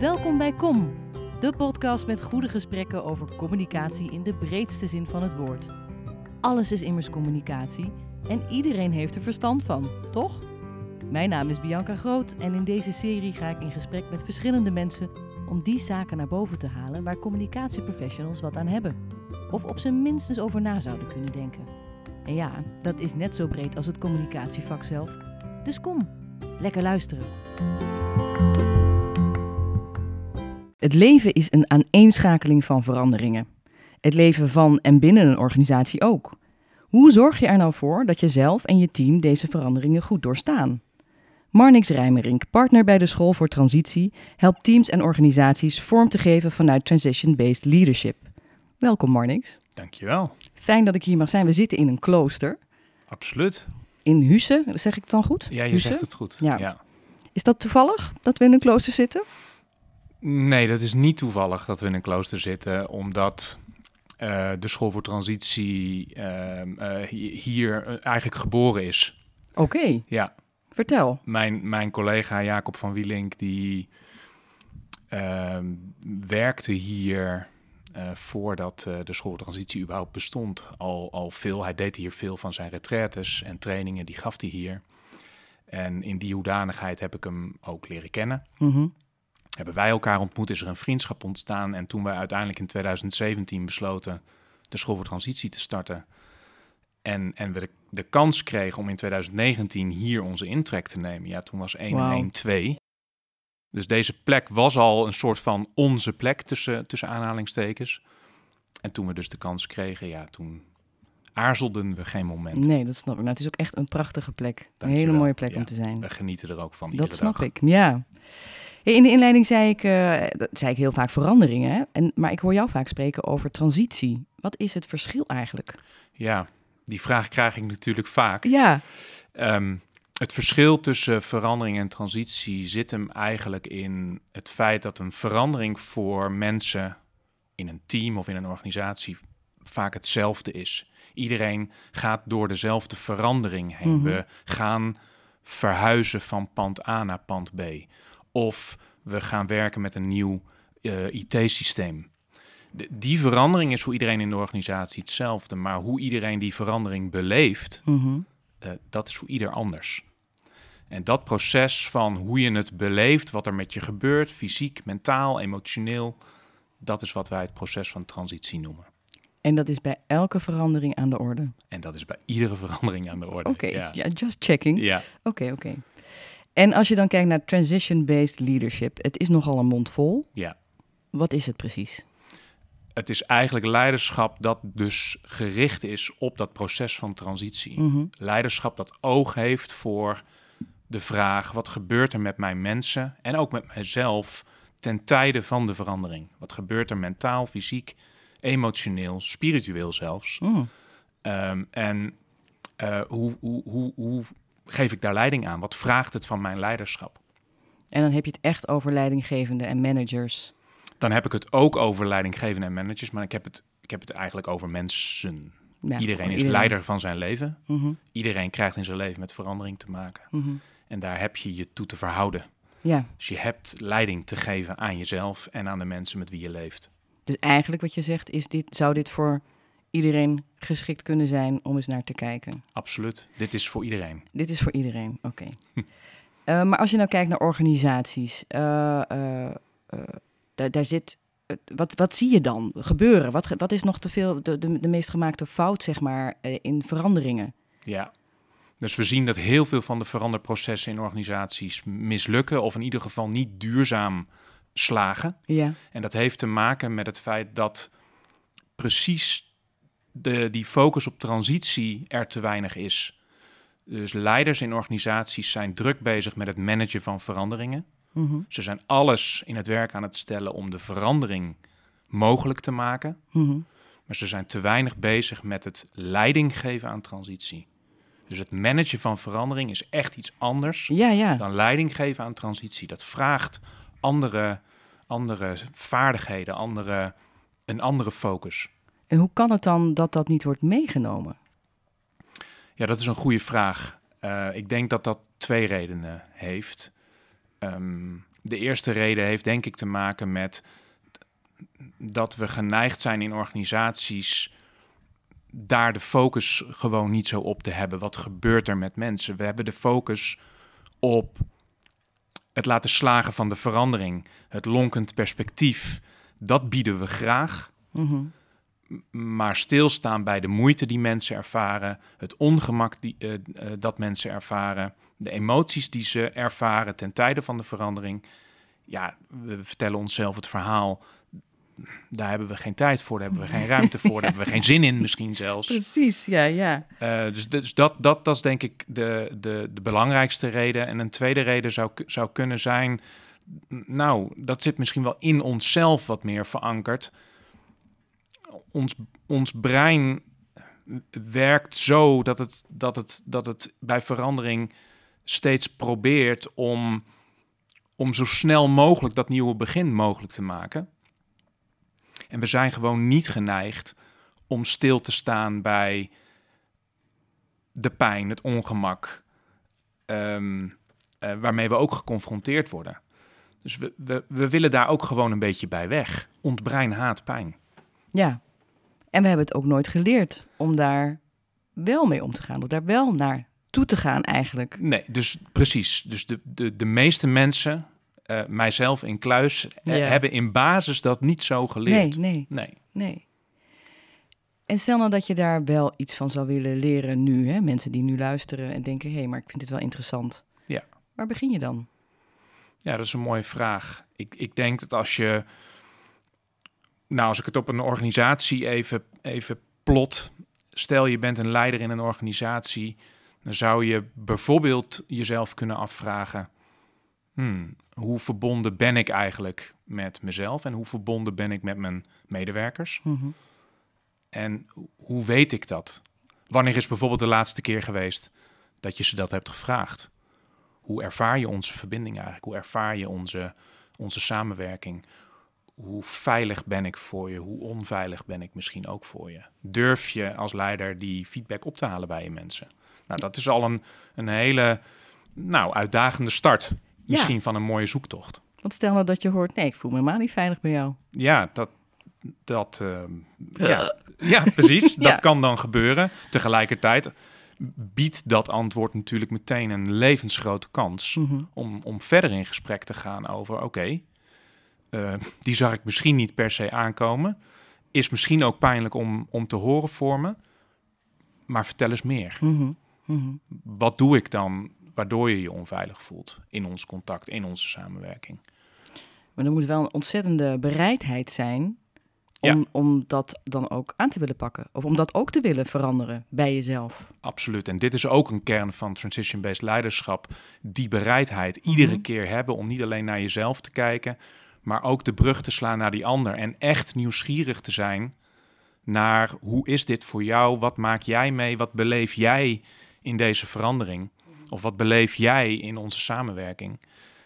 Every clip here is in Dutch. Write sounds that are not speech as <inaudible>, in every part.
Welkom bij Kom, de podcast met goede gesprekken over communicatie in de breedste zin van het woord. Alles is immers communicatie en iedereen heeft er verstand van, toch? Mijn naam is Bianca Groot en in deze serie ga ik in gesprek met verschillende mensen om die zaken naar boven te halen waar communicatieprofessionals wat aan hebben. Of op zijn minstens over na zouden kunnen denken. En ja, dat is net zo breed als het communicatievak zelf. Dus kom, lekker luisteren. Het leven is een aaneenschakeling van veranderingen. Het leven van en binnen een organisatie ook. Hoe zorg je er nou voor dat je zelf en je team deze veranderingen goed doorstaan? Marnix Rijmerink, partner bij de School voor Transitie, helpt teams en organisaties vorm te geven vanuit Transition-Based Leadership. Welkom Marnix. Dankjewel. Fijn dat ik hier mag zijn. We zitten in een klooster. Absoluut. In Husse, zeg ik het dan goed? Ja, je Husse? zegt het goed. Ja. Ja. Is dat toevallig dat we in een klooster zitten? Nee, dat is niet toevallig dat we in een klooster zitten, omdat eh, de school voor transitie ehm, eh, hi- hier eh, eigenlijk geboren is. Oké, Ja, vertel. mijn, mijn collega Jacob van Wielink, die ehm, werkte hier voordat de school voor transitie überhaupt bestond al, al veel. Hij deed hier veel van zijn retraites en trainingen, die gaf hij hier. En in die hoedanigheid heb ik hem ook leren kennen. Mhm. Hebben wij elkaar ontmoet, is er een vriendschap ontstaan. En toen wij uiteindelijk in 2017 besloten de school voor transitie te starten. En, en we de, de kans kregen om in 2019 hier onze intrek te nemen. Ja, toen was 1 Wauw. en 1 2. Dus deze plek was al een soort van onze plek tussen, tussen aanhalingstekens. En toen we dus de kans kregen, ja, toen aarzelden we geen moment. Nee, dat snap ik. Nou, het is ook echt een prachtige plek. Een hele mooie plek Ja. om te zijn. We genieten er ook van Dat snap dag. ik, ja. In de inleiding zei ik, eh, dat zei ik heel vaak veranderingen. Hè? En, maar ik hoor jou vaak spreken over transitie. Wat is het verschil eigenlijk? Ja, die vraag krijg ik natuurlijk vaak. Ja, Ehm, het verschil tussen verandering en transitie zit hem eigenlijk in het feit dat een verandering voor mensen in een team of in een organisatie vaak hetzelfde is. Iedereen gaat door dezelfde verandering heen. Mhm. We gaan verhuizen van pand A naar pand B. Of we gaan werken met een nieuw eh, IT-systeem. Die verandering is voor iedereen in de organisatie hetzelfde, maar hoe iedereen die verandering beleeft, mhm. eh, dat is voor ieder anders. En dat proces van hoe je het beleeft, wat er met je gebeurt, fysiek, mentaal, emotioneel, dat is wat wij het proces van transitie noemen. en dat is bij elke verandering aan de orde. En dat is bij iedere verandering aan de orde. Oké, Ja. ja, just checking. ja. Oké, oké. En als je dan kijkt naar transition-based leadership, het is nogal een mond vol. Ja. Wat is het precies? Het is eigenlijk leiderschap dat dus gericht is op dat proces van transitie. Mhm. Leiderschap dat oog heeft voor de vraag: wat gebeurt er met mijn mensen en ook met mijzelf ten tijde van de verandering? Wat gebeurt er mentaal, fysiek, emotioneel, spiritueel zelfs? Mm. Ehm, en eh, hoe, hoe, hoe, hoe geef ik daar leiding aan? Wat vraagt het van mijn leiderschap? En dan heb je het echt over leidinggevenden en managers. Dan heb ik het ook over leidinggevenden en managers, maar ik heb het, ik heb het eigenlijk over mensen. Ja, iedereen is leider van zijn leven. Mhm, Iedereen krijgt in zijn leven met verandering te maken. mhm. En daar heb je je toe te verhouden. Ja, Dus je hebt leiding te geven aan jezelf en aan de mensen met wie je leeft. dus eigenlijk wat je zegt is, dit, zou dit voor iedereen geschikt kunnen zijn om eens naar te kijken? Absoluut. Dit is voor iedereen. Dit is voor iedereen, oké. <laughs> Eh, maar als je nou kijkt naar organisaties, eh, eh, daar, daar zit. Wat, wat zie je dan gebeuren? Wat, wat is nog te veel de, de, de meest gemaakte fout, zeg maar, in veranderingen? Ja. Dus we zien dat heel veel van de veranderprocessen in organisaties mislukken of in ieder geval niet duurzaam slagen. Ja. En dat heeft te maken met het feit dat precies de, die focus op transitie er te weinig is. Dus leiders in organisaties zijn druk bezig met het managen van veranderingen. Mhm, Ze zijn alles in het werk aan het stellen om de verandering mogelijk te maken. mhm. Maar ze zijn te weinig bezig met het leiding geven aan transitie. Dus het managen van verandering is echt iets anders Ja, ja. dan leiding geven aan transitie. Dat vraagt andere, andere vaardigheden, andere, een andere focus. En hoe kan het dan dat dat niet wordt meegenomen? Ja, dat is een goede vraag. Eh, ik denk dat dat twee redenen heeft. Ehm, de eerste reden heeft denk ik te maken met dat we geneigd zijn in organisaties daar de focus gewoon niet zo op te hebben. Wat gebeurt er met mensen? We hebben de focus op het laten slagen van de verandering, het lonkend perspectief. Dat bieden we graag. Mhm. Maar stilstaan bij de moeite die mensen ervaren, het ongemak die, uh, uh, dat mensen ervaren, de emoties die ze ervaren ten tijde van de verandering. Ja, we vertellen onszelf het verhaal daar hebben we geen tijd voor, daar hebben we geen <laughs> ruimte voor, daar hebben we geen zin in misschien zelfs. Precies, ja, ja. Uh, dus dus dat, dat, dat is denk ik de, de, de belangrijkste reden. En een tweede reden zou, zou kunnen zijn, nou, dat zit misschien wel in onszelf wat meer verankerd. Ons, ons brein werkt zo dat het, dat, het, dat het bij verandering steeds probeert om, om zo snel mogelijk dat nieuwe begin mogelijk te maken. En we zijn gewoon niet geneigd om stil te staan bij de pijn, het ongemak, um, uh, waarmee we ook geconfronteerd worden. Dus we, we, we willen daar ook gewoon een beetje bij weg. Ons brein haat pijn. Ja, en we hebben het ook nooit geleerd om daar wel mee om te gaan, of daar wel naar toe te gaan eigenlijk. Nee, dus precies. Dus de, de, de meeste mensen uh, mijzelf in kluis ja. hebben in basis dat niet zo geleerd. Nee, nee, nee. nee. En stel nou dat je daar wel iets van zou willen leren nu, hè? mensen die nu luisteren en denken, hé, hey, maar ik vind het wel interessant. Ja. Waar begin je dan? Ja, dat is een mooie vraag. Ik, ik denk dat als je, nou, als ik het op een organisatie even, even plot, stel je bent een leider in een organisatie, dan zou je bijvoorbeeld jezelf kunnen afvragen, hmm, hoe verbonden ben ik eigenlijk met mezelf en hoe verbonden ben ik met mijn medewerkers? Mm -hmm. En hoe weet ik dat? Wanneer is bijvoorbeeld de laatste keer geweest dat je ze dat hebt gevraagd? Hoe ervaar je onze verbinding eigenlijk? Hoe ervaar je onze, onze samenwerking? Hoe veilig ben ik voor je? Hoe onveilig ben ik misschien ook voor je? Durf je als leider die feedback op te halen bij je mensen? Nou, dat is al een, een hele nou, uitdagende start misschien ja. van een mooie zoektocht. Want stel nou dat je hoort, nee, ik voel me helemaal niet veilig bij jou. Ja, dat, dat uh, ja, ja, precies. <laughs> ja. Dat kan dan gebeuren. Tegelijkertijd biedt dat antwoord natuurlijk meteen een levensgrote kans mm -hmm. om, om verder in gesprek te gaan over, oké, okay, uh, die zag ik misschien niet per se aankomen. Is misschien ook pijnlijk om, om te horen voor me, maar vertel eens meer. Mm -hmm. Mm -hmm. Wat doe ik dan waardoor je je onveilig voelt in ons contact, in onze samenwerking. Maar er moet wel een ontzettende bereidheid zijn om, Ja. om dat dan ook aan te willen pakken. Of om dat ook te willen veranderen bij jezelf. Absoluut. En dit is ook een kern van transition-based leiderschap. Die bereidheid iedere Mhm. keer hebben om niet alleen naar jezelf te kijken, maar ook de brug te slaan naar die ander. En echt nieuwsgierig te zijn naar hoe is dit voor jou? Wat maak jij mee? Wat beleef jij in deze verandering? Of wat beleef jij in onze samenwerking?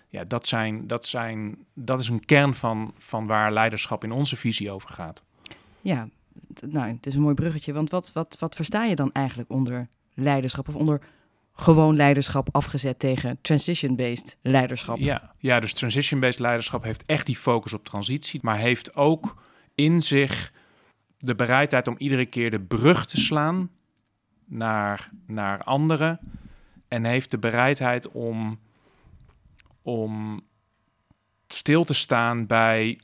Ja, dat, zijn, dat, zijn, dat is een kern van, van waar leiderschap in onze visie over gaat. Ja, nou, het is een mooi bruggetje. Want wat, wat, wat versta je dan eigenlijk onder leiderschap? Of onder gewoon leiderschap afgezet tegen transition-based leiderschap? Ja, ja dus transition-based leiderschap heeft echt die focus op transitie, maar heeft ook in zich de bereidheid om iedere keer de brug te slaan naar, naar anderen. En heeft de bereidheid om, om stil te staan bij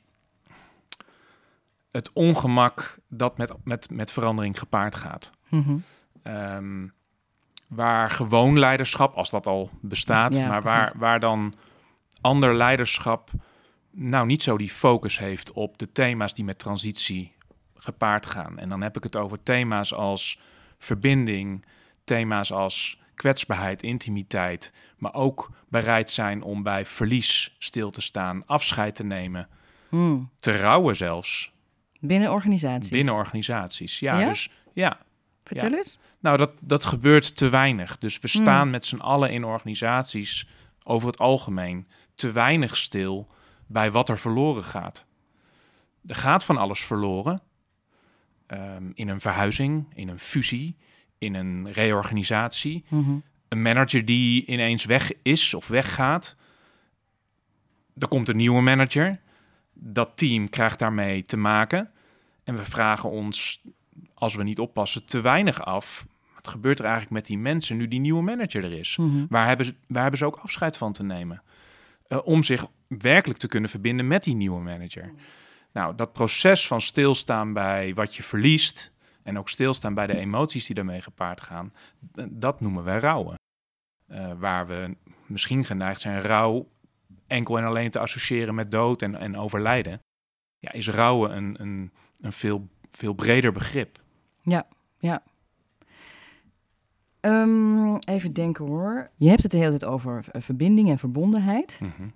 het ongemak dat met, met, met verandering gepaard gaat. Mhm. Ehm, waar gewoon leiderschap, als dat al bestaat, Ja, maar waar, waar dan ander leiderschap nou niet zo die focus heeft op de thema's die met transitie gepaard gaan. En dan heb ik het over thema's als verbinding, thema's als kwetsbaarheid, intimiteit, maar ook bereid zijn om bij verlies stil te staan, afscheid te nemen, Hmm. te rouwen zelfs Binnen organisaties? binnen organisaties. Ja, Ja? dus ja. Vertel ja. eens. Nou, dat, dat gebeurt te weinig. Dus we Hmm. staan met z'n allen in organisaties over het algemeen te weinig stil bij wat er verloren gaat. Er gaat van alles verloren. Ehm, in een verhuizing, in een fusie, in een reorganisatie. Mhm. Een manager die ineens weg is of weggaat. er komt een nieuwe manager. Dat team krijgt daarmee te maken. En we vragen ons, als we niet oppassen, te weinig af. Wat gebeurt er eigenlijk met die mensen nu die nieuwe manager er is? Mhm. Waar hebben ze, waar hebben ze ook afscheid van te nemen? Eh, om zich werkelijk te kunnen verbinden met die nieuwe manager. Nou, dat proces van stilstaan bij wat je verliest en ook stilstaan bij de emoties die daarmee gepaard gaan, dat noemen wij rouwen. Eh, waar we misschien geneigd zijn rouw enkel en alleen te associëren met dood en, en overlijden. Ja, is rouwen een, een, een veel, veel breder begrip. Ehm, even denken hoor. Je hebt het de hele tijd over eh, verbinding en verbondenheid. Mhm.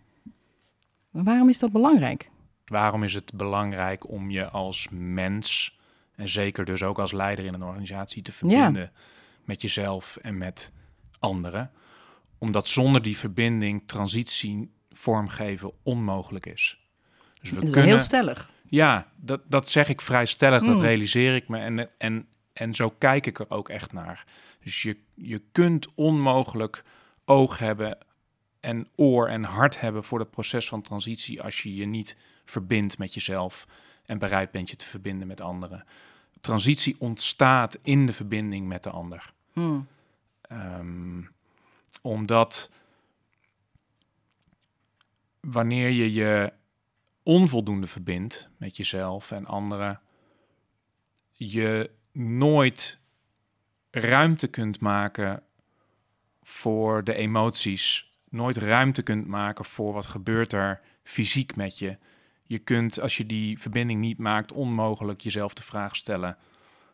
Maar waarom is dat belangrijk? Waarom is het belangrijk om je als mens, en zeker dus ook als leider in een organisatie, te verbinden met jezelf en met anderen? Omdat zonder die verbinding transitie vormgeven onmogelijk is. Dus we Dat is kunnen, heel stellig. Ja, dat, dat zeg ik vrij stellig, dat Mm. realiseer ik me en, en, en zo kijk ik er ook echt naar. Dus je, je kunt onmogelijk oog hebben en oor en hart hebben voor het proces van transitie als je je niet verbindt met jezelf en bereid bent je te verbinden met anderen. Transitie ontstaat in de verbinding met de ander. Hmm. Ehm, omdat wanneer je je onvoldoende verbindt met jezelf en anderen, je nooit ruimte kunt maken voor de emoties, nooit ruimte kunt maken voor wat gebeurt er fysiek met je. Je kunt, als je die verbinding niet maakt, onmogelijk jezelf de vraag stellen: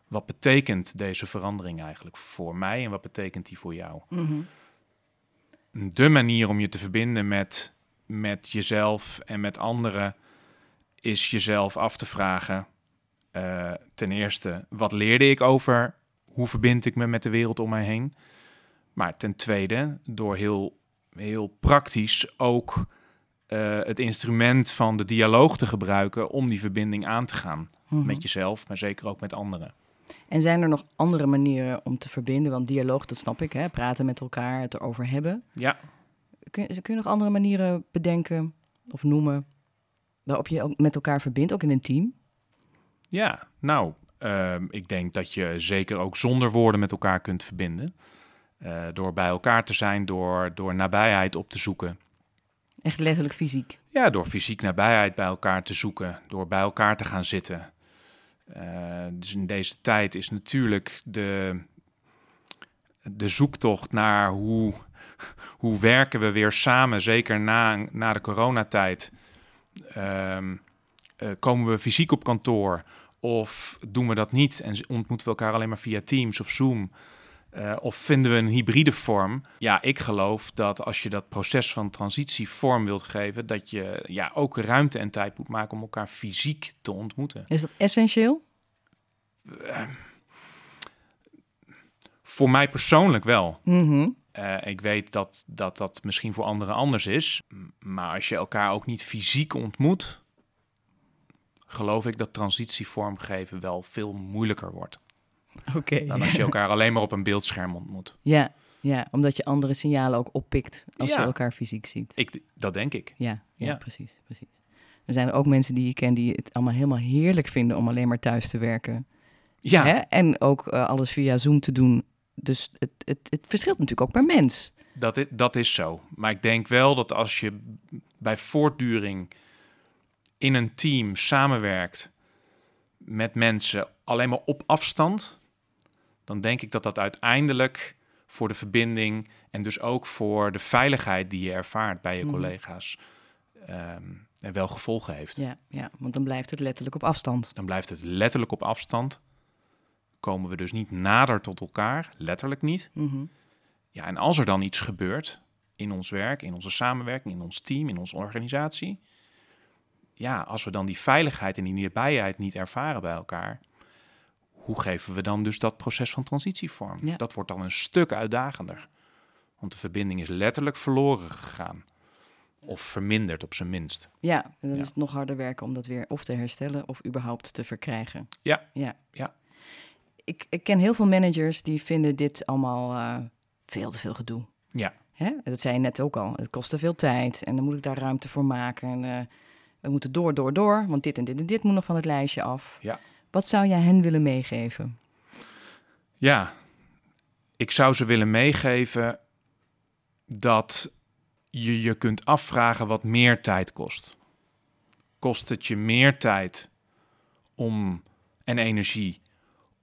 wat betekent deze verandering eigenlijk voor mij en wat betekent die voor jou? Mhm. de manier om je te verbinden met, met jezelf en met anderen is jezelf af te vragen. eh, ten eerste, wat leerde ik over hoe verbind ik me met de wereld om mij heen? Maar ten tweede, door heel, heel praktisch ook eh, het instrument van de dialoog te gebruiken om die verbinding aan te gaan. Mhm. Met jezelf, maar zeker ook met anderen. En zijn er nog andere manieren om te verbinden? Want dialoog, dat snap ik, hè? praten met elkaar, het erover hebben. Ja, Kun, kun je nog andere manieren bedenken of noemen waarop je ook met elkaar verbindt, ook in een team? Ja, nou, ehm, ik denk dat je zeker ook zonder woorden met elkaar kunt verbinden. Eh, door bij elkaar te zijn, door, door nabijheid op te zoeken. Echt letterlijk fysiek. Ja, door fysiek nabijheid bij elkaar te zoeken, door bij elkaar te gaan zitten. Eh, dus in deze tijd is natuurlijk de, de zoektocht naar hoe, <laughs> hoe werken we weer samen, zeker na, na de coronatijd. Ehm, eh, komen we fysiek op kantoor of doen we dat niet en ontmoeten we elkaar alleen maar via Teams of Zoom? Eh, of vinden we een hybride vorm? Ja, ik geloof dat als je dat proces van transitie vorm wilt geven, dat je ja, ook ruimte en tijd moet maken om elkaar fysiek te ontmoeten. Is dat essentieel? Voor mij persoonlijk wel. Mhm. Eh, ik weet dat, dat dat misschien voor anderen anders is. Maar als je elkaar ook niet fysiek ontmoet, geloof ik dat transitie vormgeven wel veel moeilijker wordt. Oké. Dan als je elkaar <laughs> alleen maar op een beeldscherm ontmoet. Ja, ja, omdat je andere signalen ook oppikt als je elkaar fysiek ziet. Ik, dat denk ik. Ja, ja, Ja. precies, precies. Er zijn ook mensen die je kent die het allemaal helemaal heerlijk vinden om alleen maar thuis te werken. Ja, Hè? En ook eh, alles via Zoom te doen. Dus het, het, het verschilt natuurlijk ook per mens. Dat is, dat is zo. Maar ik denk wel dat als je bij voortduring in een team samenwerkt met mensen alleen maar op afstand, dan denk ik dat dat uiteindelijk voor de verbinding en dus ook voor de veiligheid die je ervaart bij je Mhm. collega's ehm, wel gevolgen heeft. Ja, ja, want dan blijft het letterlijk op afstand. Dan blijft het letterlijk op afstand. Komen we dus niet nader tot elkaar, letterlijk niet. Mhm. Ja, en als er dan iets gebeurt in ons werk, in onze samenwerking, in ons team, in onze organisatie. Ja, als we dan die veiligheid en die nabijheid niet ervaren bij elkaar, hoe geven we dan dus dat proces van transitie vorm? Ja. Dat wordt dan een stuk uitdagender. Want de verbinding is letterlijk verloren gegaan. Of verminderd op zijn minst. Ja, en dan Ja. is het nog harder werken om dat weer of te herstellen of überhaupt te verkrijgen. Ja. Ja. Ja. Ik, ik ken heel veel managers die vinden dit allemaal eh, veel te veel gedoe. Ja. Hè? Dat zei je net ook al. Het kost te veel tijd en dan moet ik daar ruimte voor maken. En, eh, we moeten door, door, door, want dit en dit en dit moet nog van het lijstje af. Ja. Wat zou jij hen willen meegeven? Ja, ik zou ze willen meegeven dat je je kunt afvragen wat meer tijd kost. Kost het je meer tijd om en energie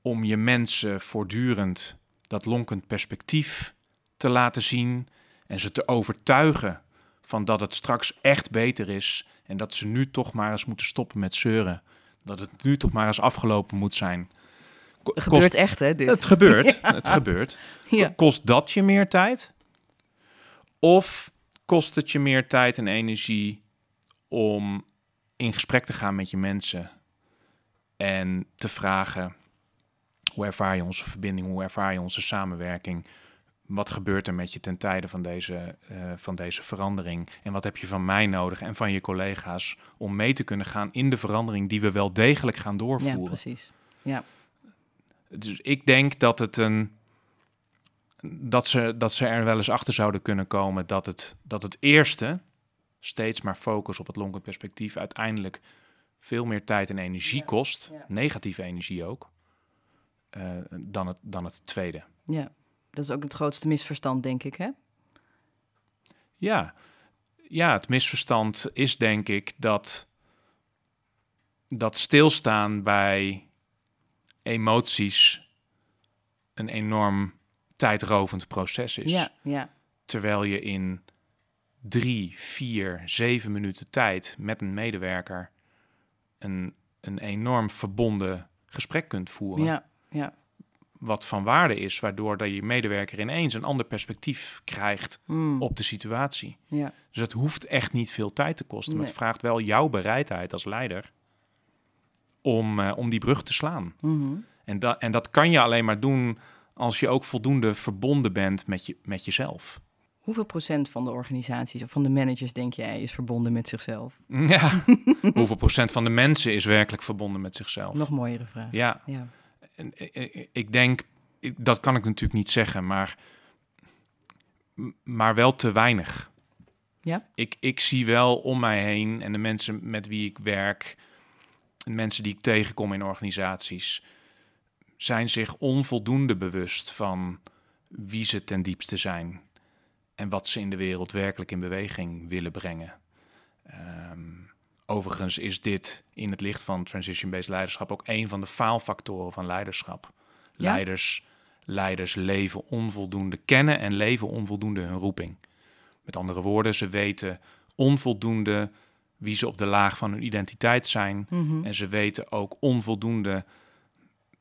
om je mensen voortdurend dat lonkend perspectief te laten zien en ze te overtuigen van dat het straks echt beter is en dat ze nu toch maar eens moeten stoppen met zeuren. Dat het nu toch maar eens afgelopen moet zijn. Ko- Het gebeurt echt, hè? Dit. Het gebeurt, <laughs> het gebeurt. Ja. Kost dat je meer tijd? Of kost het je meer tijd en energie om in gesprek te gaan met je mensen en te vragen: hoe ervaar je onze verbinding? Hoe ervaar je onze samenwerking? Wat gebeurt er met je ten tijde van deze, eh, van deze verandering? En wat heb je van mij nodig en van je collega's om mee te kunnen gaan in de verandering die we wel degelijk gaan ja, doorvoeren? precies. Ja. Dus ik denk dat het een. Dat ze, dat ze er wel eens achter zouden kunnen komen dat het, dat het eerste, steeds maar focus op het lonkend perspectief, uiteindelijk veel meer tijd en energie Ja, kost, ja. negatieve energie ook, dan, het, dan het tweede. ja, dat is ook het grootste misverstand, denk ik, hè? Ja. ja, het misverstand is denk ik dat, dat stilstaan bij emoties een enorm tijdrovend proces is. Ja, ja. Terwijl je in drie, vier, zeven minuten tijd met een medewerker een, een enorm verbonden gesprek kunt voeren. Ja, ja. Wat van waarde is, waardoor dat je medewerker ineens een ander perspectief krijgt Mm, op de situatie. ja. Dus het hoeft echt niet veel tijd te kosten. Maar het vraagt wel jouw bereidheid als leider om, eh, om die brug te slaan. Mhm. En, dat en dat kan je alleen maar doen als je ook voldoende verbonden bent met, je, met jezelf. Hoeveel procent van de organisaties of van de managers, denk jij, is verbonden met zichzelf? Ja. <laughs> Hoeveel procent van de mensen is werkelijk verbonden met zichzelf? Nog mooiere vraag. Ja, Ja. En, eh, eh, ik denk, dat kan ik natuurlijk niet zeggen, maar, maar wel te weinig. Ja? Ik, ik zie wel om mij heen en de mensen met wie ik werk, de mensen die ik tegenkom in organisaties, zijn zich onvoldoende bewust van wie ze ten diepste zijn en wat ze in de wereld werkelijk in beweging willen brengen. Overigens is dit in het licht van transition-based leiderschap ook een van de faalfactoren van leiderschap. Ja? Leiders, leiders leven onvoldoende, kennen en leven onvoldoende hun roeping. Met andere woorden, ze weten onvoldoende wie ze op de laag van hun identiteit zijn. Mhm. En ze weten ook onvoldoende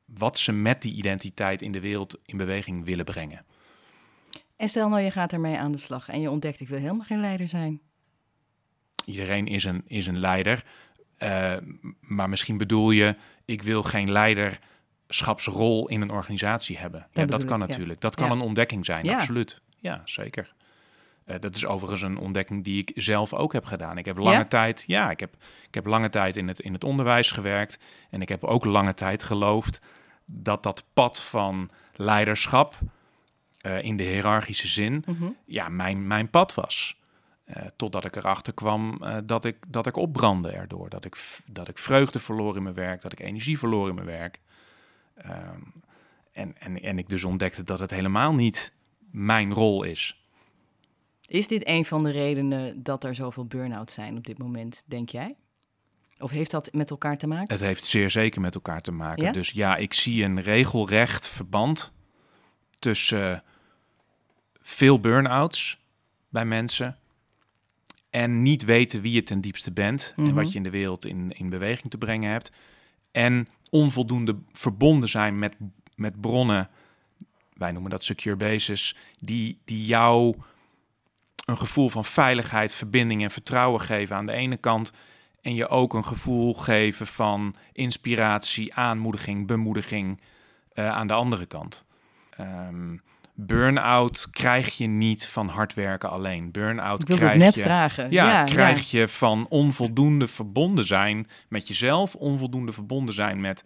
wat ze met die identiteit in de wereld in beweging willen brengen. En stel nou, je gaat ermee aan de slag en je ontdekt, ik wil helemaal geen leider zijn. Iedereen is een, is een leider. eh, maar misschien bedoel je, ik wil geen leiderschapsrol in een organisatie hebben. Ja, bedoel dat kan ja. natuurlijk. Dat kan Ja. een ontdekking zijn, Ja. absoluut. Ja, zeker. Eh, dat is overigens een ontdekking die ik zelf ook heb gedaan. Ik heb lange Ja? tijd, ja, ik heb, ik heb lange tijd in het, in het onderwijs gewerkt. En ik heb ook lange tijd geloofd dat dat pad van leiderschap eh, in de hiërarchische zin, Mhm. ja, mijn, mijn pad was. Eh, totdat ik erachter kwam eh, dat, ik, dat ik opbrandde erdoor. Dat ik, dat ik vreugde verloor in mijn werk, dat ik energie verloor in mijn werk. Ehm, en, en, en ik dus ontdekte dat het helemaal niet mijn rol is. Is dit een van de redenen dat er zoveel burn-out zijn op dit moment, denk jij? Of heeft dat met elkaar te maken? Het heeft zeer zeker met elkaar te maken. Ja? Dus ja, ik zie een regelrecht verband tussen veel burn-outs bij mensen en niet weten wie je ten diepste bent en Mhm. wat je in de wereld in, in beweging te brengen hebt. En onvoldoende verbonden zijn met, met bronnen, wij noemen dat secure bases, die, die jou een gevoel van veiligheid, verbinding en vertrouwen geven aan de ene kant. En je ook een gevoel geven van inspiratie, aanmoediging, bemoediging eh, aan de andere kant. Ehm burn-out krijg je niet van hard werken alleen. Burn-out krijg net je, vragen. ja, krijg je van onvoldoende verbonden zijn met jezelf, onvoldoende verbonden zijn met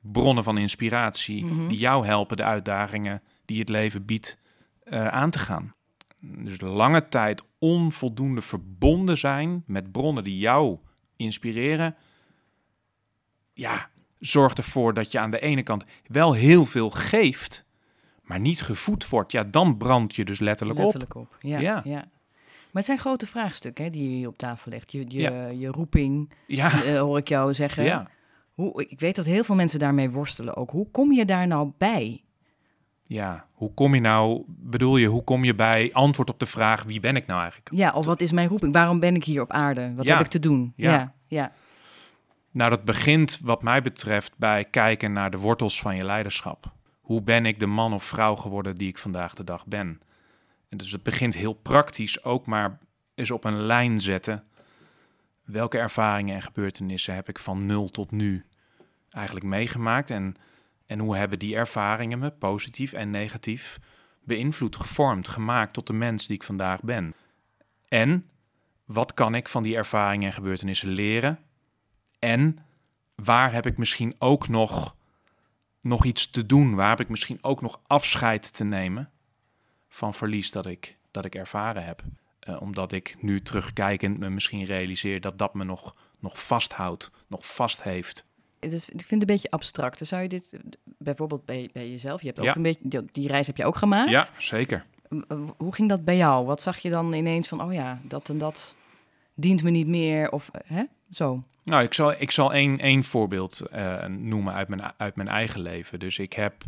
bronnen van inspiratie Mhm. die jou helpen de uitdagingen die het leven biedt eh, aan te gaan. dus lange tijd onvoldoende verbonden zijn met bronnen die jou inspireren, ja, zorgt ervoor dat je aan de ene kant wel heel veel geeft, maar niet gevoed wordt. Ja, dan brand je dus letterlijk, Letterlijk op. op. Ja, Ja. ja. Maar het zijn grote vraagstukken hè, die je hier op tafel legt. Je, je, Ja. je roeping, Ja, <laughs> eh, hoor ik jou zeggen. ja, Hoe, ik weet dat heel veel mensen daarmee worstelen ook. Hoe kom je daar nou bij? ja. Hoe kom je nou, bedoel je, hoe kom je bij antwoord op de vraag wie ben ik nou eigenlijk? Ja, of wat is mijn roeping? Waarom ben ik hier op aarde? Wat Ja. heb ik te doen? Ja. ja. ja. Nou, dat begint wat mij betreft bij kijken naar de wortels van je leiderschap. Hoe ben ik de man of vrouw geworden die ik vandaag de dag ben? En dus het begint heel praktisch, ook maar eens op een lijn zetten. Welke ervaringen en gebeurtenissen heb ik van nul tot nu eigenlijk meegemaakt? En, en hoe hebben die ervaringen me, positief en negatief, beïnvloed, gevormd, gemaakt tot de mens die ik vandaag ben? En wat kan ik van die ervaringen en gebeurtenissen leren? En waar heb ik misschien ook nog, nog iets te doen? Waar heb ik misschien ook nog afscheid te nemen van verlies dat ik, dat ik ervaren heb? Eh, omdat ik nu terugkijkend me misschien realiseer dat dat me nog, nog vasthoudt, nog vast heeft. Ik vind het een beetje abstract. Zou je dit bijvoorbeeld bij, bij jezelf, je hebt ook Ja. een beetje, die, die reis heb je ook gemaakt. Ja, zeker. Hoe ging dat bij jou? Wat zag je dan ineens van, oh ja, dat en dat dient me niet meer? Of eh, hè? Zo. Nou, ik zal, ik zal één, één voorbeeld eh, noemen uit mijn, uit mijn eigen leven. Dus ik heb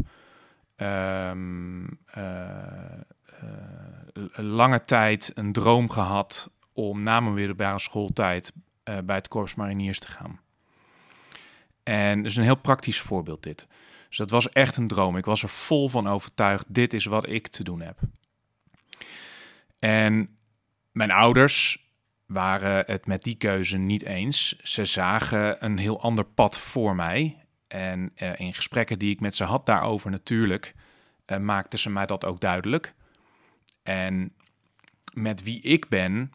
ehm, eh, eh, lange tijd een droom gehad om na mijn middelbare schooltijd bij het Korps Mariniers te gaan. En is een heel praktisch voorbeeld dit. Dus dat was echt een droom. Ik was er vol van overtuigd, dit is wat ik te doen heb. En mijn ouders waren het met die keuze niet eens. Ze zagen een heel ander pad voor mij. En eh, in gesprekken die ik met ze had daarover natuurlijk, eh, maakten ze mij dat ook duidelijk. En met wie ik ben,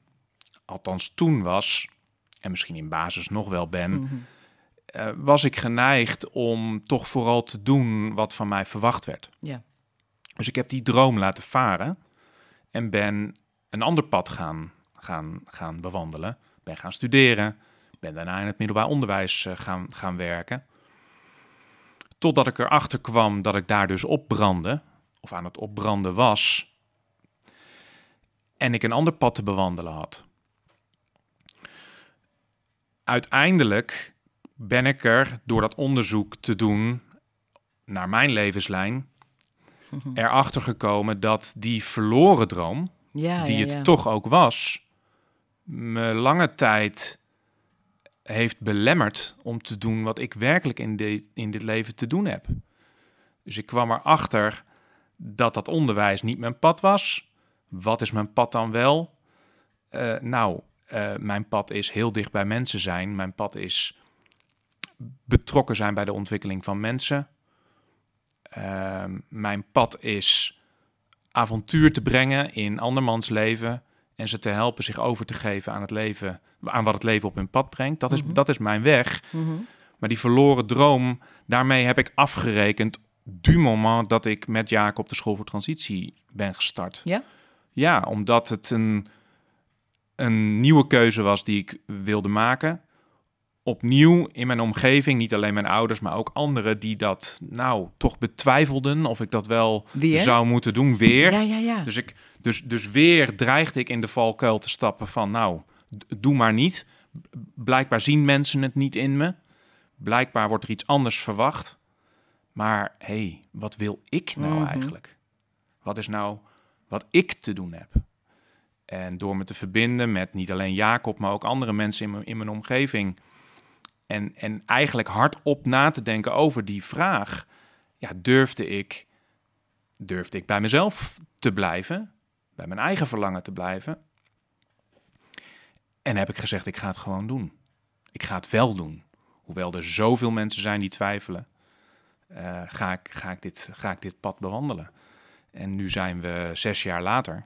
althans toen was, en misschien in basis nog wel ben, Mhm. eh, was ik geneigd om toch vooral te doen wat van mij verwacht werd. Dus ik heb die droom laten varen en ben een ander pad gaan, gaan, gaan bewandelen. Ben gaan studeren, ben daarna in het middelbaar onderwijs eh, gaan, gaan werken. Totdat ik erachter kwam dat ik daar dus opbrandde, of aan het opbranden was, en ik een ander pad te bewandelen had. Uiteindelijk ben ik er door dat onderzoek te doen naar mijn levenslijn <laughs> erachter gekomen dat die verloren droom, Ja, die ja, het ja. toch ook was, me lange tijd heeft belemmerd om te doen wat ik werkelijk in, dit in dit leven te doen heb. Dus ik kwam erachter dat dat onderwijs niet mijn pad was. Wat is mijn pad dan wel? Eh, nou, eh, mijn pad is heel dicht bij mensen zijn. Mijn pad is betrokken zijn bij de ontwikkeling van mensen. Ehm, mijn pad is avontuur te brengen in andermans leven en ze te helpen zich over te geven aan het leven, aan wat het leven op hun pad brengt. Dat is, Mhm. dat is mijn weg. Mhm. Maar die verloren droom, daarmee heb ik afgerekend du moment dat ik met Jacob de school voor transitie ben gestart. Ja? Ja, omdat het een, een nieuwe keuze was die ik wilde maken. Opnieuw in mijn omgeving, niet alleen mijn ouders, maar ook anderen die dat nou toch betwijfelden of ik dat wel Weer? zou moeten doen weer. Ja, ja, ja. Dus, ik, dus, dus weer dreigde ik in de valkuil te stappen van, nou, doe maar niet. Blijkbaar zien mensen het niet in me. Blijkbaar wordt er iets anders verwacht. Maar hé, hey, wat wil ik nou Mhm. eigenlijk? Wat is nou wat ik te doen heb? En door me te verbinden met niet alleen Jacob, maar ook andere mensen in mijn, in mijn omgeving. En, en eigenlijk hardop na te denken over die vraag. Ja, durfde ik, durfde ik bij mezelf te blijven, bij mijn eigen verlangen te blijven. En heb ik gezegd, ik ga het gewoon doen. Ik ga het wel doen. Hoewel er zoveel mensen zijn die twijfelen, eh, ga, ik, ga, ik dit, ga ik dit pad bewandelen. En nu zijn we zes jaar later.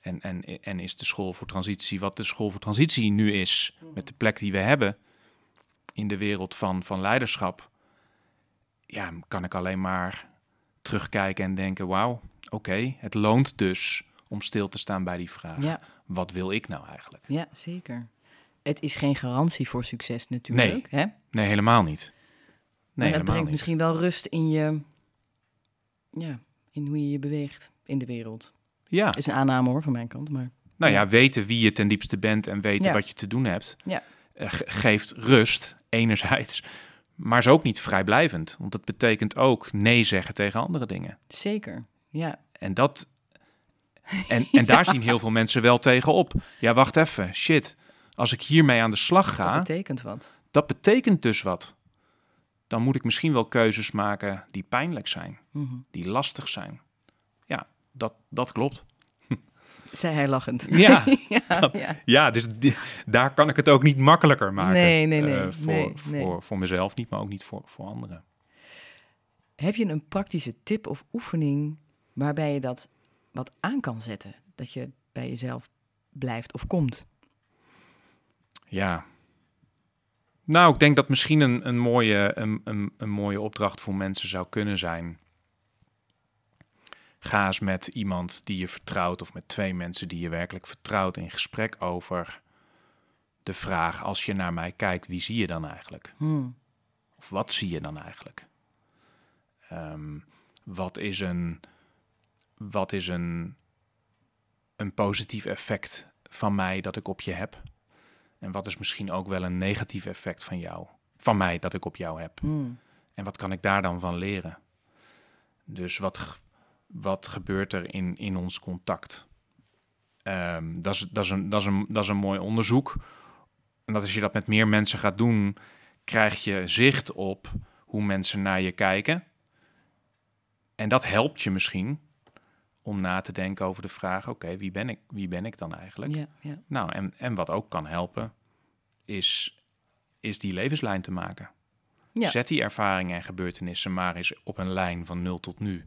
En, en, en is de school voor transitie wat de school voor transitie nu is, met de plek die we hebben in de wereld van, van leiderschap, ja, kan ik alleen maar terugkijken en denken: wauw, oké, het loont dus om stil te staan bij die vraag. Ja. Wat wil ik nou eigenlijk? Ja, zeker. Het is geen garantie voor succes natuurlijk. Hè? Nee, helemaal niet. Nee, maar het brengt niet. misschien wel rust in je, ja, in hoe je je beweegt in de wereld. Ja, Is een aanname hoor van mijn kant, maar nou ja, weten wie je ten diepste bent en weten Ja. wat je te doen hebt, Ja. eh, ge- geeft rust, enerzijds. Maar is ook niet vrijblijvend. Want dat betekent ook nee zeggen tegen andere dingen. zeker. Ja, En dat. <laughs> En, en daar zien heel veel mensen wel tegen op. Ja, wacht even. Shit. Als ik hiermee aan de slag ga, dat betekent wat. dat betekent dus wat. Dan moet ik misschien wel keuzes maken die pijnlijk zijn, Mhm. die lastig zijn. Ja, dat, dat klopt. Zei hij lachend. <laughs> Ja, ja, dat- ja. ja dus die- daar kan ik het ook niet makkelijker maken. Nee, nee, nee, eh, voor, nee, nee. Voor, voor mezelf niet, maar ook niet voor, voor anderen. Heb je een praktische tip of oefening waarbij je dat wat aan kan zetten? Dat je bij jezelf blijft of komt? Ja. Nou, ik denk dat misschien een, een, mooie, een, een, een mooie opdracht voor mensen zou kunnen zijn. Ga eens met iemand die je vertrouwt, of met twee mensen die je werkelijk vertrouwt, in gesprek over de vraag: als je naar mij kijkt, wie zie je dan eigenlijk? Hmm. Of wat zie je dan eigenlijk? Ehm, wat is een, wat is een, een positief effect van mij dat ik op je heb? En wat is misschien ook wel een negatief effect van jou, van mij dat ik op jou heb? Hmm. En wat kan ik daar dan van leren? Dus wat, wat gebeurt er in, in ons contact? Ehm, dat, is, dat, is een, dat, is een, dat is een mooi onderzoek. En dat als je dat met meer mensen gaat doen, krijg je zicht op hoe mensen naar je kijken. En dat helpt je misschien om na te denken over de vraag: oké, wie ben ik? Wie ben ik dan eigenlijk? Ja, ja. Nou, en, en wat ook kan helpen, is, is die levenslijn te maken. Ja. Zet die ervaringen en gebeurtenissen maar eens op een lijn van nul tot nu.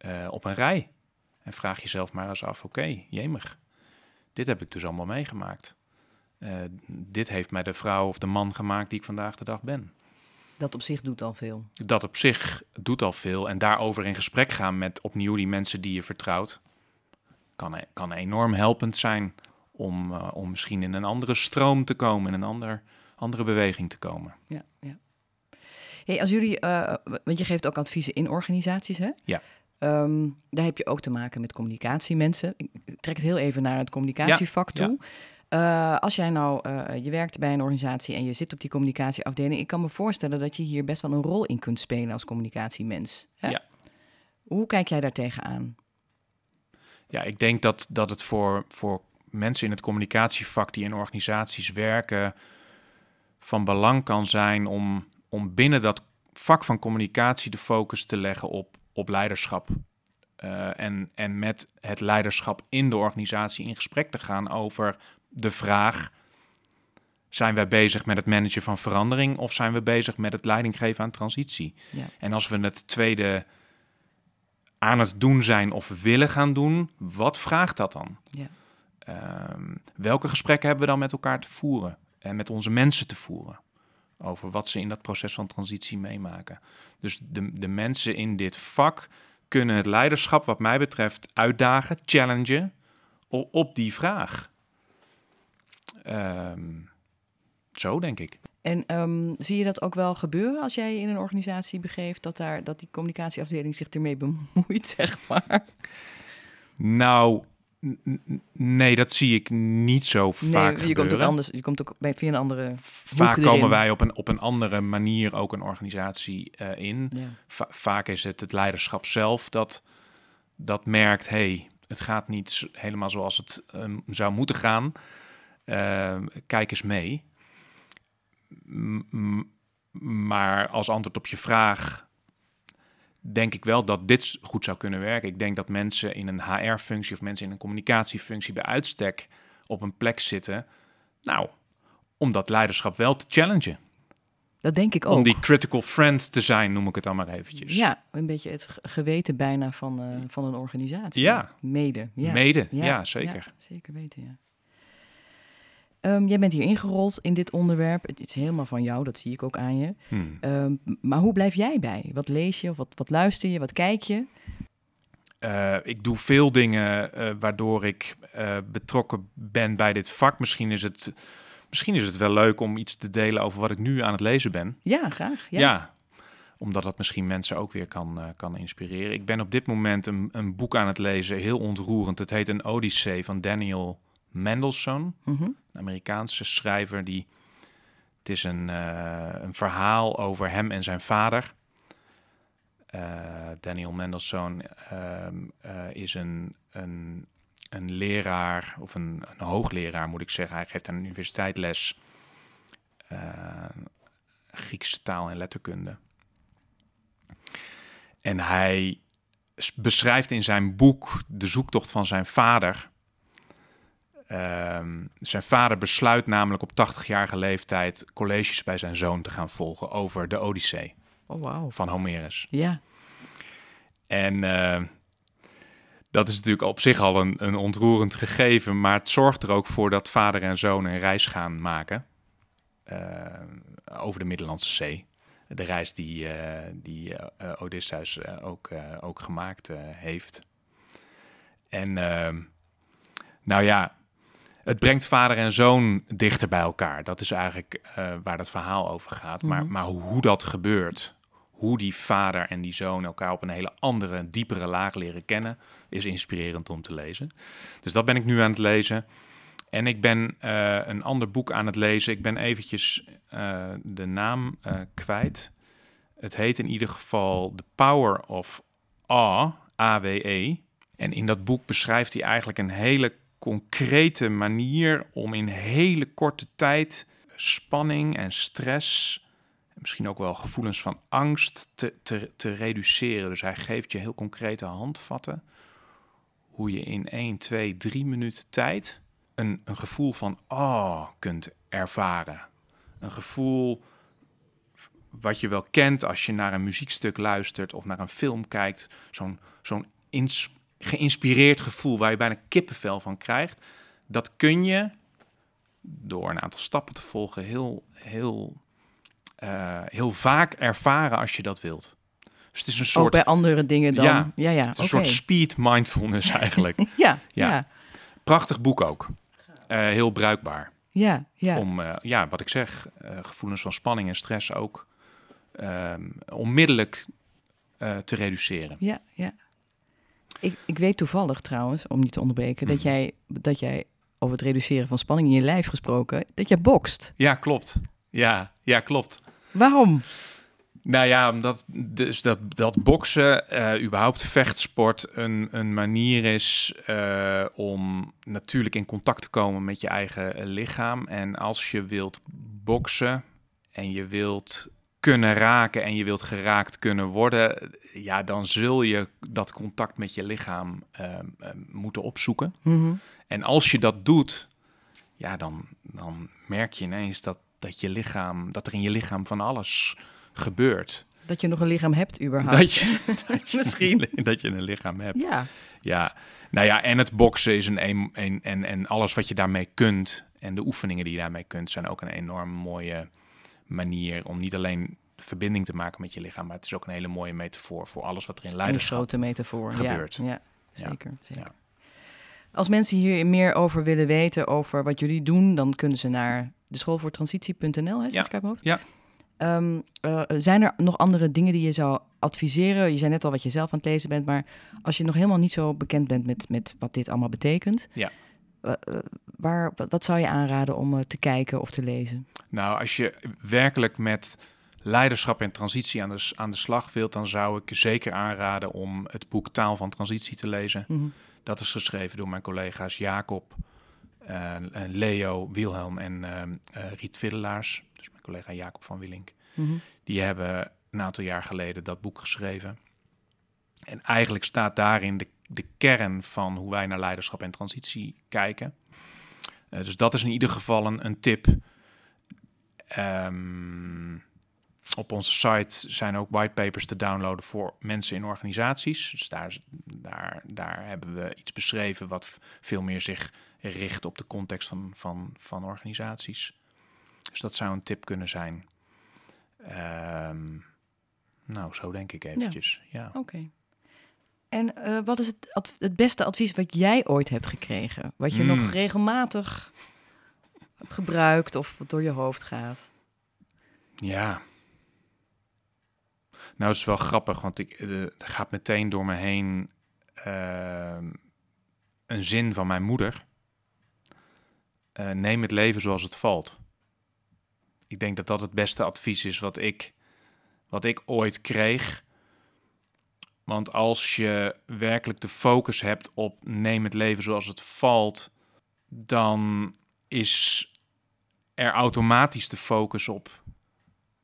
Eh, op een rij. En vraag jezelf maar eens af, oké, jemig. Dit heb ik dus allemaal meegemaakt. Eh, dit heeft mij de vrouw of de man gemaakt die ik vandaag de dag ben. Dat op zich doet al veel. Dat op zich doet al veel. En daarover in gesprek gaan met opnieuw die mensen die je vertrouwt... kan, e- kan enorm helpend zijn om, eh, om misschien in een andere stroom te komen... in een ander, andere beweging te komen. Ja, ja. Hey, als jullie, want je geeft ook adviezen in organisaties, hè? Ja. Ehm, daar heb je ook te maken met communicatiemensen. Ik trek het heel even naar het communicatievak Ja, toe. Eh, als jij nou, eh, je werkt bij een organisatie en je zit op die communicatieafdeling, ik kan me voorstellen dat je hier best wel een rol in kunt spelen als communicatiemens. Hè? Ja. Hoe kijk jij daar tegenaan? Ja, ik denk dat, dat het voor, voor mensen in het communicatievak die in organisaties werken van belang kan zijn om, om binnen dat vak van communicatie de focus te leggen op, op leiderschap. Eh, en, en met het leiderschap in de organisatie in gesprek te gaan over de vraag: zijn wij bezig met het managen van verandering of zijn we bezig met het leidinggeven aan transitie? Ja. En als we het tweede aan het doen zijn of willen gaan doen, wat vraagt dat dan? Ja. Ehm, welke gesprekken hebben we dan met elkaar te voeren en met onze mensen te voeren over wat ze in dat proces van transitie meemaken? Dus de, de mensen in dit vak kunnen het leiderschap, wat mij betreft, uitdagen, challengen op die vraag. Ehm, zo denk ik. En ehm, zie je dat ook wel gebeuren als jij je in een organisatie begeeft, dat, daar, dat die communicatieafdeling zich ermee bemoeit, <laughs> zeg maar? Nou, nee, dat zie ik niet zo vaak nee, je komt gebeuren. ook anders, je komt ook bij, via een andere. Vaak komen wij op een, op een andere manier ook een organisatie eh, in. Ja. Va- vaak is het het leiderschap zelf dat, dat merkt... hey, het gaat niet helemaal zoals het ehm, zou moeten gaan. Ehm, kijk eens mee. M- maar als antwoord op je vraag... denk ik wel dat dit goed zou kunnen werken. Ik denk dat mensen in een HR-functie... of mensen in een communicatiefunctie... bij uitstek op een plek zitten... nou, om dat leiderschap wel te challengen. Dat denk ik ook. Om die critical friend te zijn, noem ik het dan maar eventjes. Ja, een beetje het ge- geweten bijna van, eh, van een organisatie. Ja. Mede. Ja. Mede, ja, zeker. Ja, zeker weten, ja. Ehm, jij bent hier ingerold in dit onderwerp. Het is helemaal van jou, dat zie ik ook aan je. Hmm. Ehm, maar hoe blijf jij bij? Wat lees je of wat, wat luister je? Wat kijk je? eh, ik doe veel dingen eh, waardoor ik eh, betrokken ben bij dit vak. Misschien is, het, misschien is het wel leuk om iets te delen over wat ik nu aan het lezen ben. Ja, graag. Ja. Ja, omdat dat misschien mensen ook weer kan, kan inspireren. Ik ben op dit moment een, een boek aan het lezen, heel ontroerend. Het heet Een Odyssee van Daniel Mendelssohn, Mhm. een Amerikaanse schrijver. Die, het is een, eh, een verhaal over hem en zijn vader. Eh, Daniel Mendelssohn ehm, eh, is een, een, een leraar, of een, een hoogleraar moet ik zeggen. Hij geeft aan een universiteit les Griekse taal en letterkunde. En hij beschrijft in zijn boek de zoektocht van zijn vader. Ehm, zijn vader besluit namelijk op 80-jarige leeftijd colleges bij zijn zoon te gaan volgen over de Odyssee Oh, wauw. van Homerus. Ja. En eh, dat is natuurlijk op zich al een, een ontroerend gegeven, maar het zorgt er ook voor dat vader en zoon een reis gaan maken eh, over de Middellandse Zee. De reis die, eh, die eh, Odysseus ook, ook gemaakt heeft. En ehm, nou ja, het brengt vader en zoon dichter bij elkaar. Dat is eigenlijk eh, waar dat verhaal over gaat. Maar, Mhm. maar hoe dat gebeurt, hoe die vader en die zoon elkaar op een hele andere, diepere laag leren kennen, is inspirerend om te lezen. Dus dat ben ik nu aan het lezen. En ik ben eh, een ander boek aan het lezen. Ik ben eventjes eh, de naam kwijt. Het heet in ieder geval The Power of Awe, A-W-E. En in dat boek beschrijft hij eigenlijk een hele concrete manier om in hele korte tijd spanning en stress, misschien ook wel gevoelens van angst te, te, te reduceren. Dus hij geeft je heel concrete handvatten hoe je in 1, 2, 3 minuten tijd een, een gevoel van oh kunt ervaren. Een gevoel wat je wel kent als je naar een muziekstuk luistert of naar een film kijkt. Zo'n zo'n ins- geïnspireerd gevoel waar je bijna kippenvel van krijgt. Dat kun je door een aantal stappen te volgen heel, heel, eh, heel vaak ervaren als je dat wilt. Dus het is een Ook soort, bij andere dingen dan. Ja, Ja, ja. het is een soort speed mindfulness <laughs> eigenlijk. Ja, Ja. ja, Prachtig boek ook. Eh, heel bruikbaar. ja, ja. Om, eh, ja, wat ik zeg, gevoelens van spanning en stress ook ehm, onmiddellijk te reduceren. Ja, ja. Ik, ik weet toevallig trouwens, om niet te onderbreken, dat, Mhm. jij, dat jij over het reduceren van spanning in je lijf gesproken, dat jij bokst. Ja, klopt. Ja, ja, klopt. Waarom? Nou ja, omdat dus dat, dat boksen, eh, überhaupt vechtsport, een, een manier is eh, om natuurlijk in contact te komen met je eigen lichaam. En als je wilt boksen en je wilt kunnen raken en je wilt geraakt kunnen worden, ja, dan zul je dat contact met je lichaam eh, eh, moeten opzoeken. Mhm. En als je dat doet, ja, dan, dan merk je ineens dat, dat je lichaam, dat er in je lichaam van alles gebeurt. Dat je nog een lichaam hebt überhaupt. Dat je, <laughs> dat je, Misschien. <laughs> dat je een lichaam hebt. Ja, Ja, nou ja, en het boksen is een, een, een en, en alles wat je daarmee kunt en de oefeningen die je daarmee kunt, zijn ook een enorm mooie manier om niet alleen verbinding te maken met je lichaam, maar het is ook een hele mooie metafoor voor alles wat er in een leiderschap grote metafoor. gebeurt. Ja, ja Ja, zeker. ja. Als mensen hier meer over willen weten, over wat jullie doen, dan kunnen ze naar de schoolvoortransitie.nl, hè, zeg Ja, ik uit hoofd? ja. Ehm, eh, zijn er nog andere dingen die je zou adviseren? Je zei net al wat je zelf aan het lezen bent, maar als je nog helemaal niet zo bekend bent met, met wat dit allemaal betekent, Ja. Eh, waar, wat, zou je aanraden om eh, te kijken of te lezen? Nou, als je werkelijk met leiderschap en transitie aan de, aan de slag wilt, dan zou ik zeker aanraden om het boek Taal van Transitie te lezen. Mhm. Dat is geschreven door mijn collega's Jacob, eh, Leo, Wilhelm en Riet Viddelaars. Dus mijn collega Jacob van Willink. Mhm. Die hebben een aantal jaar geleden dat boek geschreven. En eigenlijk staat daarin de, de kern van hoe wij naar leiderschap en transitie kijken. Eh, dus dat is in ieder geval een, een tip. Ehm, op onze site zijn ook whitepapers te downloaden voor mensen in organisaties. Dus daar, daar, daar hebben we iets beschreven wat veel meer zich richt op de context van, van, van organisaties. Dus dat zou een tip kunnen zijn. Ehm, nou, zo denk ik eventjes. Ja. Oké. En eh, wat is het, het beste advies wat jij ooit hebt gekregen? Wat je Hmm. nog regelmatig hebt gebruikt of wat door je hoofd gaat? Ja. Nou, het is wel grappig, want ik, eh, er gaat meteen door me heen ehm, een zin van mijn moeder. Eh, neem het leven zoals het valt. Ik denk dat dat het beste advies is wat ik, wat ik ooit kreeg. Want als je werkelijk de focus hebt op neem het leven zoals het valt, dan is er automatisch de focus op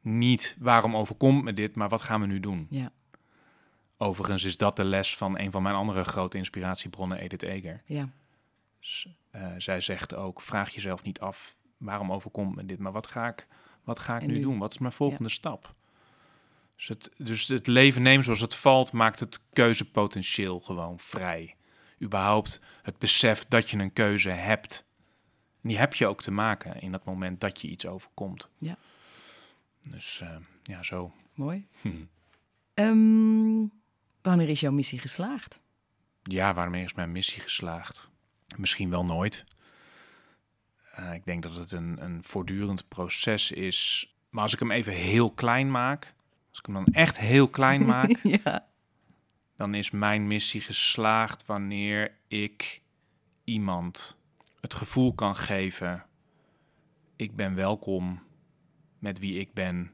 niet waarom overkomt me dit, maar wat gaan we nu doen? Ja. Overigens is dat de les van een van mijn andere grote inspiratiebronnen, Edith Eger. Ja, Dus, eh, zij zegt ook, vraag jezelf niet af, waarom overkomt me dit, maar wat ga ik, wat ga ik En nu, nu? doen? Wat is mijn volgende stap? Dus het, dus het leven nemen zoals het valt, maakt het keuzepotentieel gewoon vrij. Überhaupt het besef dat je een keuze hebt. En die heb je ook te maken in dat moment dat je iets overkomt. Ja. Dus eh, ja, zo. mooi. <laughs> Hm. Ehm, wanneer is jouw missie geslaagd? Ja, waarmee is mijn missie geslaagd? Misschien wel nooit. Eh, ik denk dat het een, een voortdurend proces is. Maar als ik hem even heel klein maak, als ik hem dan echt heel klein <laughs> maak, ja. dan is mijn missie geslaagd wanneer ik iemand het gevoel kan geven: ik ben welkom met wie ik ben.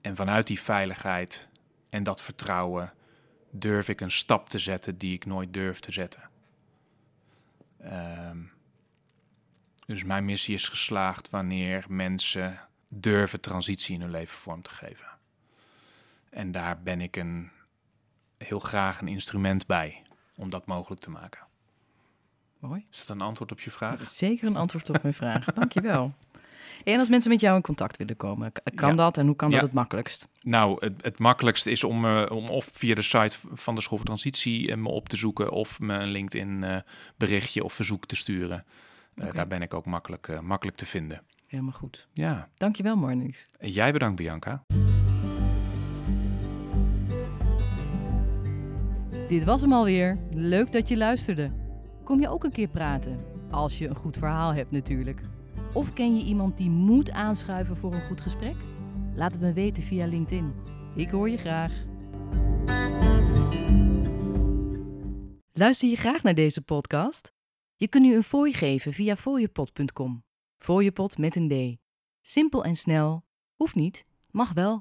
En vanuit die veiligheid en dat vertrouwen durf ik een stap te zetten die ik nooit durf te zetten. Ehm, dus mijn missie is geslaagd wanneer mensen durven transitie in hun leven vorm te geven. En daar ben ik een, heel graag een instrument bij om dat mogelijk te maken. Mooi. Is dat een antwoord op je Dat vraag? is zeker een antwoord op mijn vraag. <laughs> Dankjewel. En als mensen met jou in contact willen komen, kan Ja. dat en hoe kan dat het makkelijkst? Nou, het, het makkelijkste is om, eh, om of via de site van de School voor Transitie eh, me op te zoeken of me een LinkedIn eh, berichtje of verzoek te sturen. Daar ben ik ook makkelijk, makkelijk te vinden. Helemaal goed. Ja, Dankjewel, Marnix. en jij bedankt Bianca. Dit was hem alweer. Leuk dat je luisterde. Kom je ook een keer praten? Als je een goed verhaal hebt natuurlijk. Of ken je iemand die moet aanschuiven voor een goed gesprek? Laat het me weten via LinkedIn. Ik hoor je graag. Luister je graag naar deze podcast? Je kunt nu een fooi geven via fooiepot.com. Fooiepot met een D. Simpel en snel. Hoeft niet, mag wel.